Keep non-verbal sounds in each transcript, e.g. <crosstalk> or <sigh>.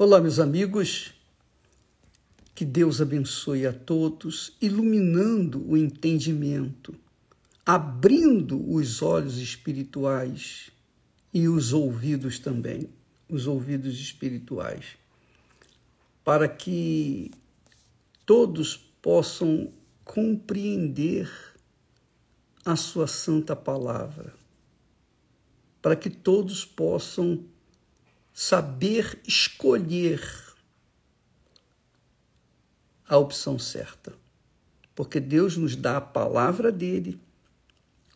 Olá, meus amigos. Que Deus abençoe a todos, iluminando o entendimento, abrindo os olhos espirituais e os ouvidos também, os ouvidos espirituais, para que todos possam compreender a sua santa palavra, para que todos possam saber escolher a opção certa. Porque Deus nos dá a palavra dele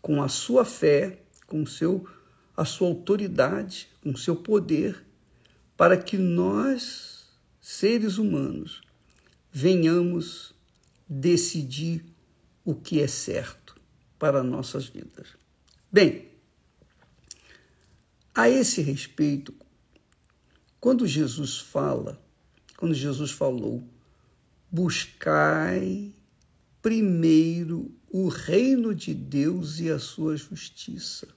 com a sua fé, com seu a sua autoridade, com o seu poder, para que nós, seres humanos, venhamos decidir o que é certo para nossas vidas. Bem, a esse respeito, quando Jesus fala, quando Jesus falou, buscai primeiro o reino de Deus e a sua justiça,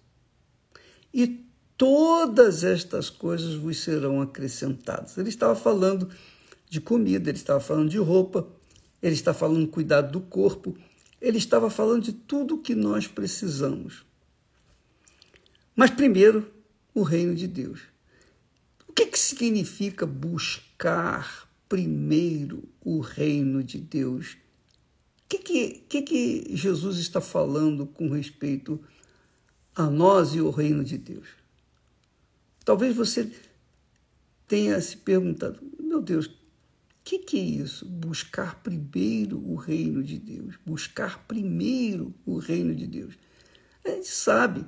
e todas estas coisas vos serão acrescentadas. Ele estava falando de comida, ele estava falando de roupa, ele está falando de cuidado do corpo, ele estava falando de tudo que nós precisamos. Mas primeiro, o reino de Deus que, que significa buscar primeiro o reino de Deus? O que, que, que, Jesus está falando com respeito a nós e o reino de Deus? Talvez você tenha se perguntado: meu Deus, o que, que é isso? Buscar primeiro o reino de Deus. Buscar primeiro o reino de Deus. A gente sabe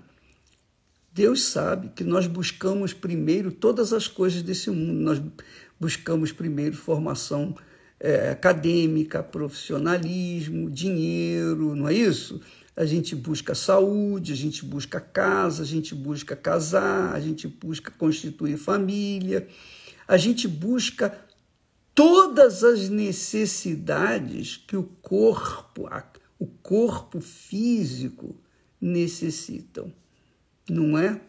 Deus sabe que nós buscamos primeiro todas as coisas desse mundo. Nós buscamos primeiro formação é, acadêmica, profissionalismo, dinheiro, não é isso? A gente busca saúde, a gente busca casa, a gente busca casar, a gente busca constituir família, a gente busca todas as necessidades que o corpo, o corpo físico necessitam não é?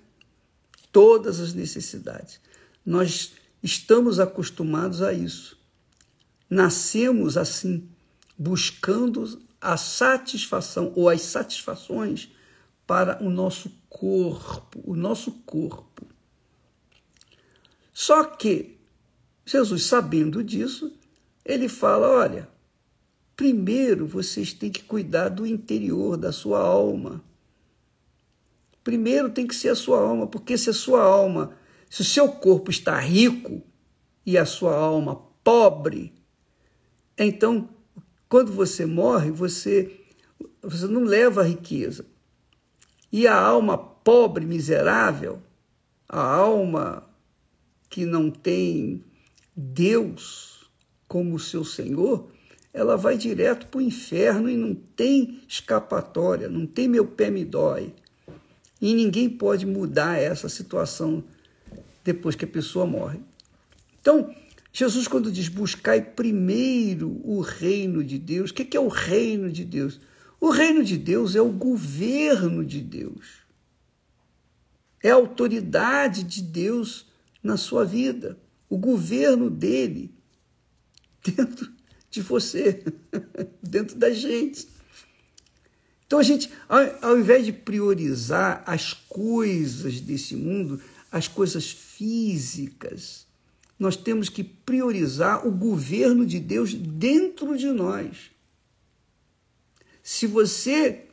Todas as necessidades. Nós estamos acostumados a isso. Nascemos assim, buscando a satisfação ou as satisfações para o nosso corpo, o nosso corpo. Só que Jesus, sabendo disso, ele fala: olha, primeiro vocês têm que cuidar do interior da sua alma. Primeiro tem que ser a sua alma, porque se a sua alma, se o seu corpo está rico e a sua alma pobre, então quando você morre, você você não leva a riqueza. E a alma pobre, miserável, a alma que não tem Deus como seu Senhor, ela vai direto para o inferno e não tem escapatória, não tem meu pé me dói. E ninguém pode mudar essa situação depois que a pessoa morre. Então, Jesus, quando diz buscai primeiro o reino de Deus, o que é o reino de Deus? O reino de Deus é o governo de Deus, é a autoridade de Deus na sua vida, o governo dele <laughs> dentro de você, <laughs> dentro da gente. Então a gente, ao, ao invés de priorizar as coisas desse mundo, as coisas físicas, nós temos que priorizar o governo de Deus dentro de nós. Se você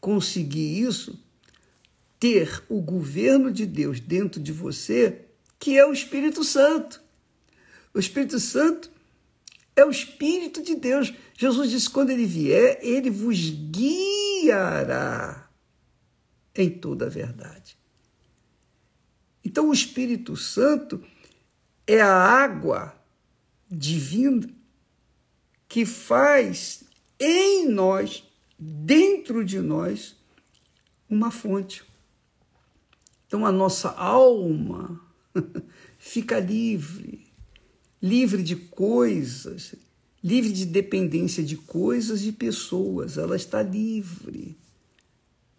conseguir isso, ter o governo de Deus dentro de você, que é o Espírito Santo. O Espírito Santo é o Espírito de Deus. Jesus disse: quando ele vier, ele vos guiará em toda a verdade. Então, o Espírito Santo é a água divina que faz em nós, dentro de nós, uma fonte. Então, a nossa alma <laughs> fica livre livre de coisas, livre de dependência de coisas e pessoas. Ela está livre,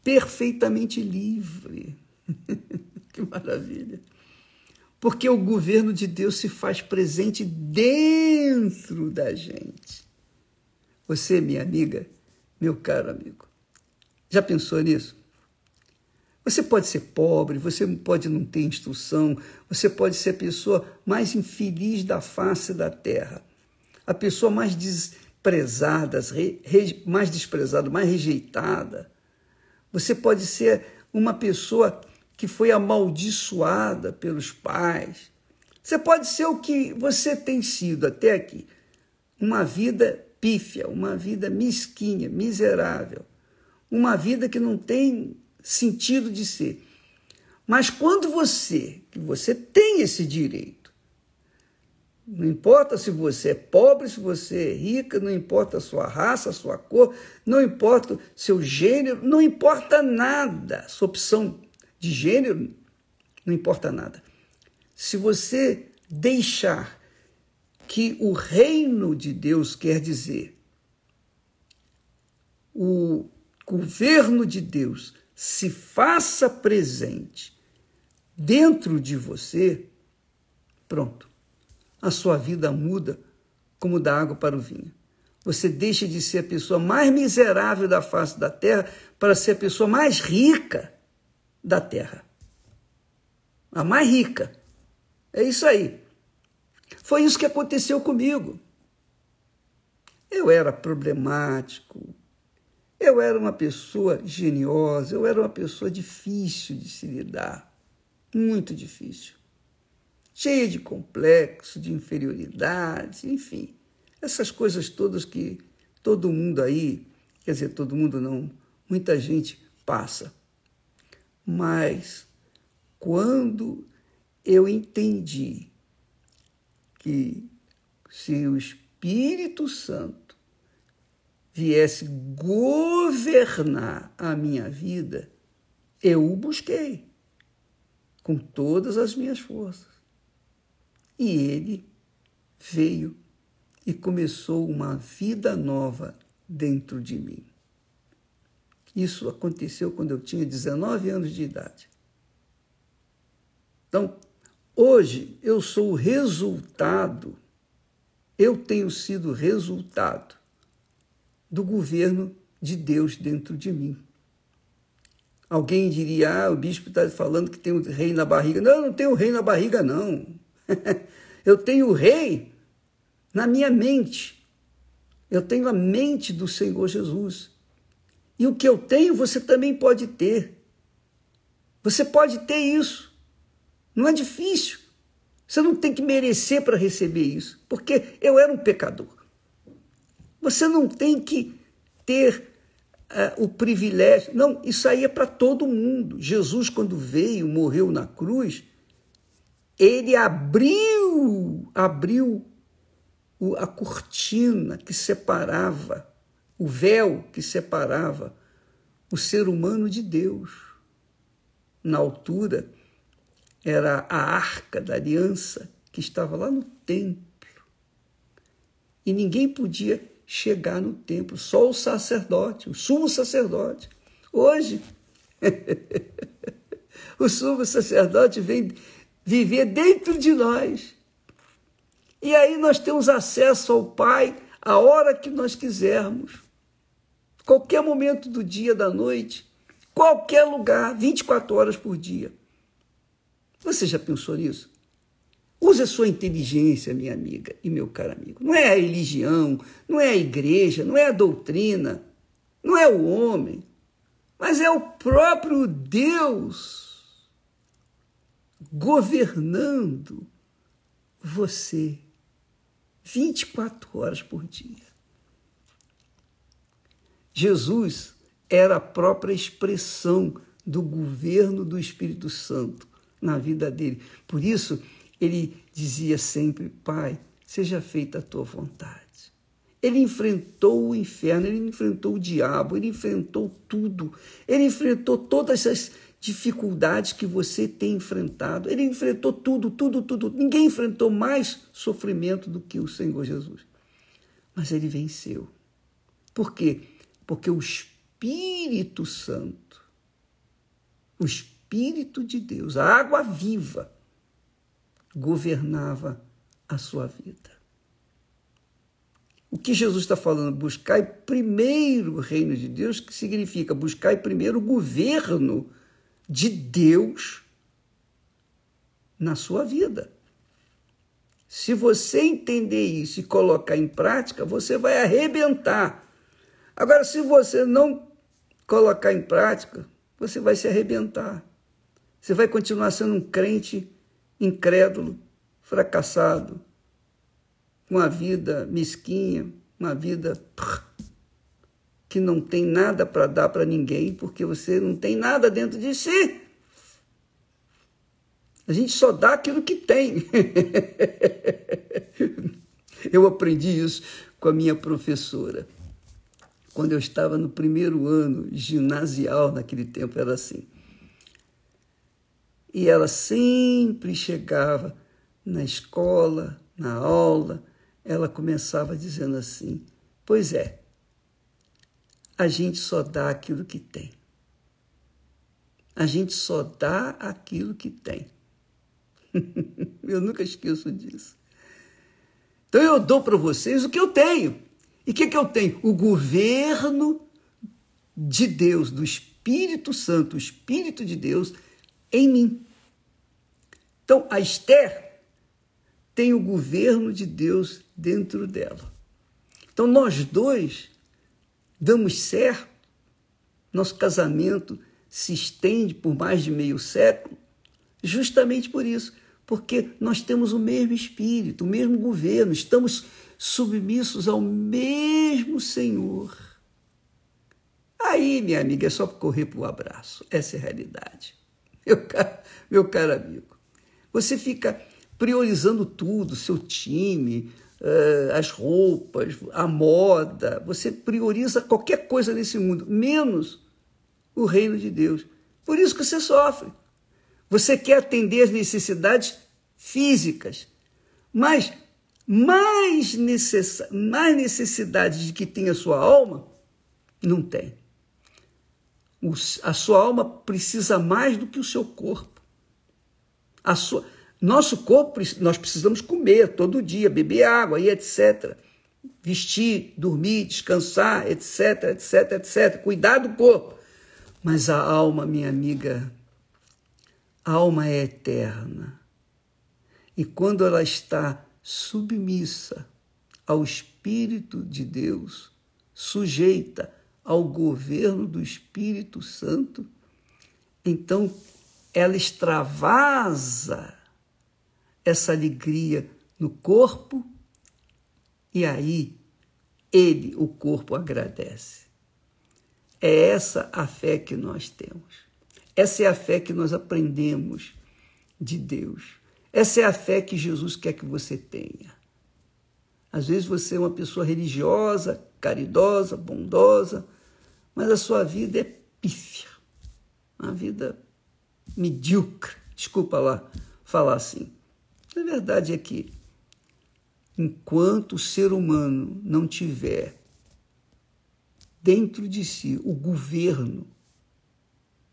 perfeitamente livre. <laughs> que maravilha! Porque o governo de Deus se faz presente dentro da gente. Você, minha amiga, meu caro amigo, já pensou nisso? Você pode ser pobre, você pode não ter instrução, você pode ser a pessoa mais infeliz da face da terra, a pessoa mais desprezada, mais desprezada, mais rejeitada. Você pode ser uma pessoa que foi amaldiçoada pelos pais. Você pode ser o que você tem sido até aqui. Uma vida pífia, uma vida mesquinha, miserável. Uma vida que não tem sentido de ser. Mas quando você, que você tem esse direito, não importa se você é pobre, se você é rica, não importa a sua raça, a sua cor, não importa seu gênero, não importa nada, sua opção de gênero, não importa nada. Se você deixar que o reino de Deus quer dizer o governo de Deus se faça presente dentro de você, pronto. A sua vida muda como da água para o vinho. Você deixa de ser a pessoa mais miserável da face da terra para ser a pessoa mais rica da terra. A mais rica. É isso aí. Foi isso que aconteceu comigo. Eu era problemático, eu era uma pessoa geniosa, eu era uma pessoa difícil de se lidar, muito difícil. Cheia de complexo, de inferioridade, enfim, essas coisas todas que todo mundo aí, quer dizer, todo mundo não, muita gente passa. Mas quando eu entendi que se o Espírito Santo viesse governar a minha vida, eu o busquei com todas as minhas forças. E ele veio e começou uma vida nova dentro de mim. Isso aconteceu quando eu tinha 19 anos de idade. Então, hoje eu sou o resultado, eu tenho sido resultado do governo de Deus dentro de mim. Alguém diria, ah, o bispo está falando que tem o um rei na barriga. Não, eu não tenho o rei na barriga, não. <laughs> eu tenho o rei na minha mente. Eu tenho a mente do Senhor Jesus. E o que eu tenho, você também pode ter. Você pode ter isso. Não é difícil. Você não tem que merecer para receber isso, porque eu era um pecador. Você não tem que ter uh, o privilégio. Não, isso aí é para todo mundo. Jesus, quando veio, morreu na cruz, ele abriu, abriu a cortina que separava o véu que separava o ser humano de Deus. Na altura, era a arca da aliança que estava lá no templo. E ninguém podia chegar no templo, só o sacerdote, o sumo sacerdote. Hoje, <laughs> o sumo sacerdote vem viver dentro de nós. E aí nós temos acesso ao Pai a hora que nós quisermos qualquer momento do dia, da noite, qualquer lugar, 24 horas por dia. Você já pensou nisso? Use a sua inteligência, minha amiga e meu caro amigo. Não é a religião, não é a igreja, não é a doutrina, não é o homem, mas é o próprio Deus governando você 24 horas por dia. Jesus era a própria expressão do governo do Espírito Santo na vida dele. Por isso, ele dizia sempre: Pai, seja feita a tua vontade. Ele enfrentou o inferno, ele enfrentou o diabo, ele enfrentou tudo. Ele enfrentou todas as dificuldades que você tem enfrentado. Ele enfrentou tudo, tudo, tudo. Ninguém enfrentou mais sofrimento do que o Senhor Jesus. Mas ele venceu. Por quê? Porque o Espírito Santo, o Espírito de Deus, a água viva, governava a sua vida. O que Jesus está falando? Buscai primeiro o reino de Deus, que significa buscai primeiro o governo de Deus na sua vida. Se você entender isso e colocar em prática, você vai arrebentar. Agora, se você não colocar em prática, você vai se arrebentar. Você vai continuar sendo um crente incrédulo, fracassado, com uma vida mesquinha, uma vida que não tem nada para dar para ninguém, porque você não tem nada dentro de si. A gente só dá aquilo que tem. <laughs> eu aprendi isso com a minha professora. Quando eu estava no primeiro ano ginasial, naquele tempo era assim. E ela sempre chegava na escola, na aula, ela começava dizendo assim: Pois é, a gente só dá aquilo que tem. A gente só dá aquilo que tem. <laughs> eu nunca esqueço disso. Então eu dou para vocês o que eu tenho. E o que, que eu tenho? O governo de Deus, do Espírito Santo, o Espírito de Deus em mim. Então, a Esther tem o governo de Deus dentro dela. Então, nós dois damos certo, nosso casamento se estende por mais de meio século, justamente por isso, porque nós temos o mesmo espírito, o mesmo governo, estamos submissos ao mesmo Senhor. Aí, minha amiga, é só correr para o abraço. Essa é a realidade. <laughs> Meu caro, meu amigo, você fica priorizando tudo, seu time, eh, as roupas, a moda. Você prioriza qualquer coisa nesse mundo, menos o reino de Deus. Por isso que você sofre. Você quer atender as necessidades físicas, mas mais, necess... mais de que tenha a sua alma, não tem. A sua alma precisa mais do que o seu corpo. A sua... Nosso corpo, nós precisamos comer todo dia, beber água e etc. Vestir, dormir, descansar, etc, etc, etc. Cuidar do corpo. Mas a alma, minha amiga, a alma é eterna. E quando ela está submissa ao Espírito de Deus, sujeita ao governo do Espírito Santo, então ela extravasa essa alegria no corpo e aí ele, o corpo, agradece. É essa a fé que nós temos. Essa é a fé que nós aprendemos de Deus. Essa é a fé que Jesus quer que você tenha. Às vezes você é uma pessoa religiosa, caridosa, bondosa, mas a sua vida é pífia, uma vida medíocre. Desculpa lá falar assim. A verdade é que, enquanto o ser humano não tiver dentro de si o governo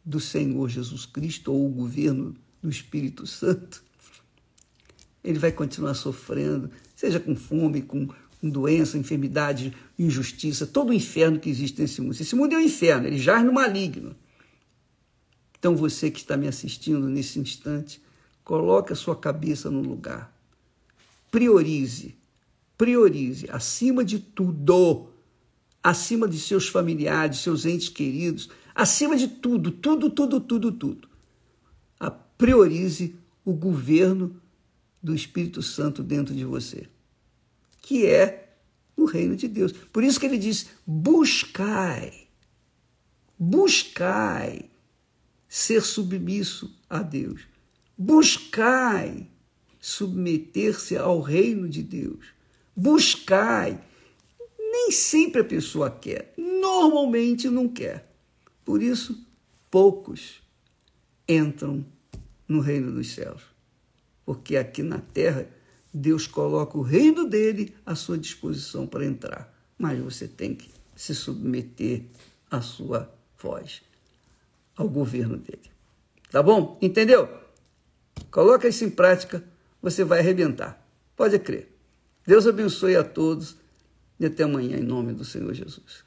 do Senhor Jesus Cristo ou o governo do Espírito Santo, ele vai continuar sofrendo, seja com fome, com, doença, enfermidade, injustiça, todo o inferno que existe nesse mundo. Esse mundo é um inferno, ele jaz no maligno. Então você que está me assistindo nesse instante, coloque a sua cabeça no lugar. Priorize, priorize, acima de tudo, acima de seus familiares, seus entes queridos, acima de tudo, tudo, tudo, tudo, tudo. A priorize o governo do Espírito Santo dentro de você, que é o reino de Deus. Por isso que ele diz: buscai, buscai ser submisso a Deus, buscai submeter-se ao reino de Deus, buscai. Nem sempre a pessoa quer, normalmente não quer. Por isso, poucos entram no reino dos céus porque aqui na terra Deus coloca o reino dele à sua disposição para entrar. Mas você tem que se submeter à sua voz, ao governo dele. Tá bom? Entendeu? Coloca isso em prática. você vai arrebentar. Pode crer. Deus abençoe a todos e até amanhã, em nome do Senhor Jesus.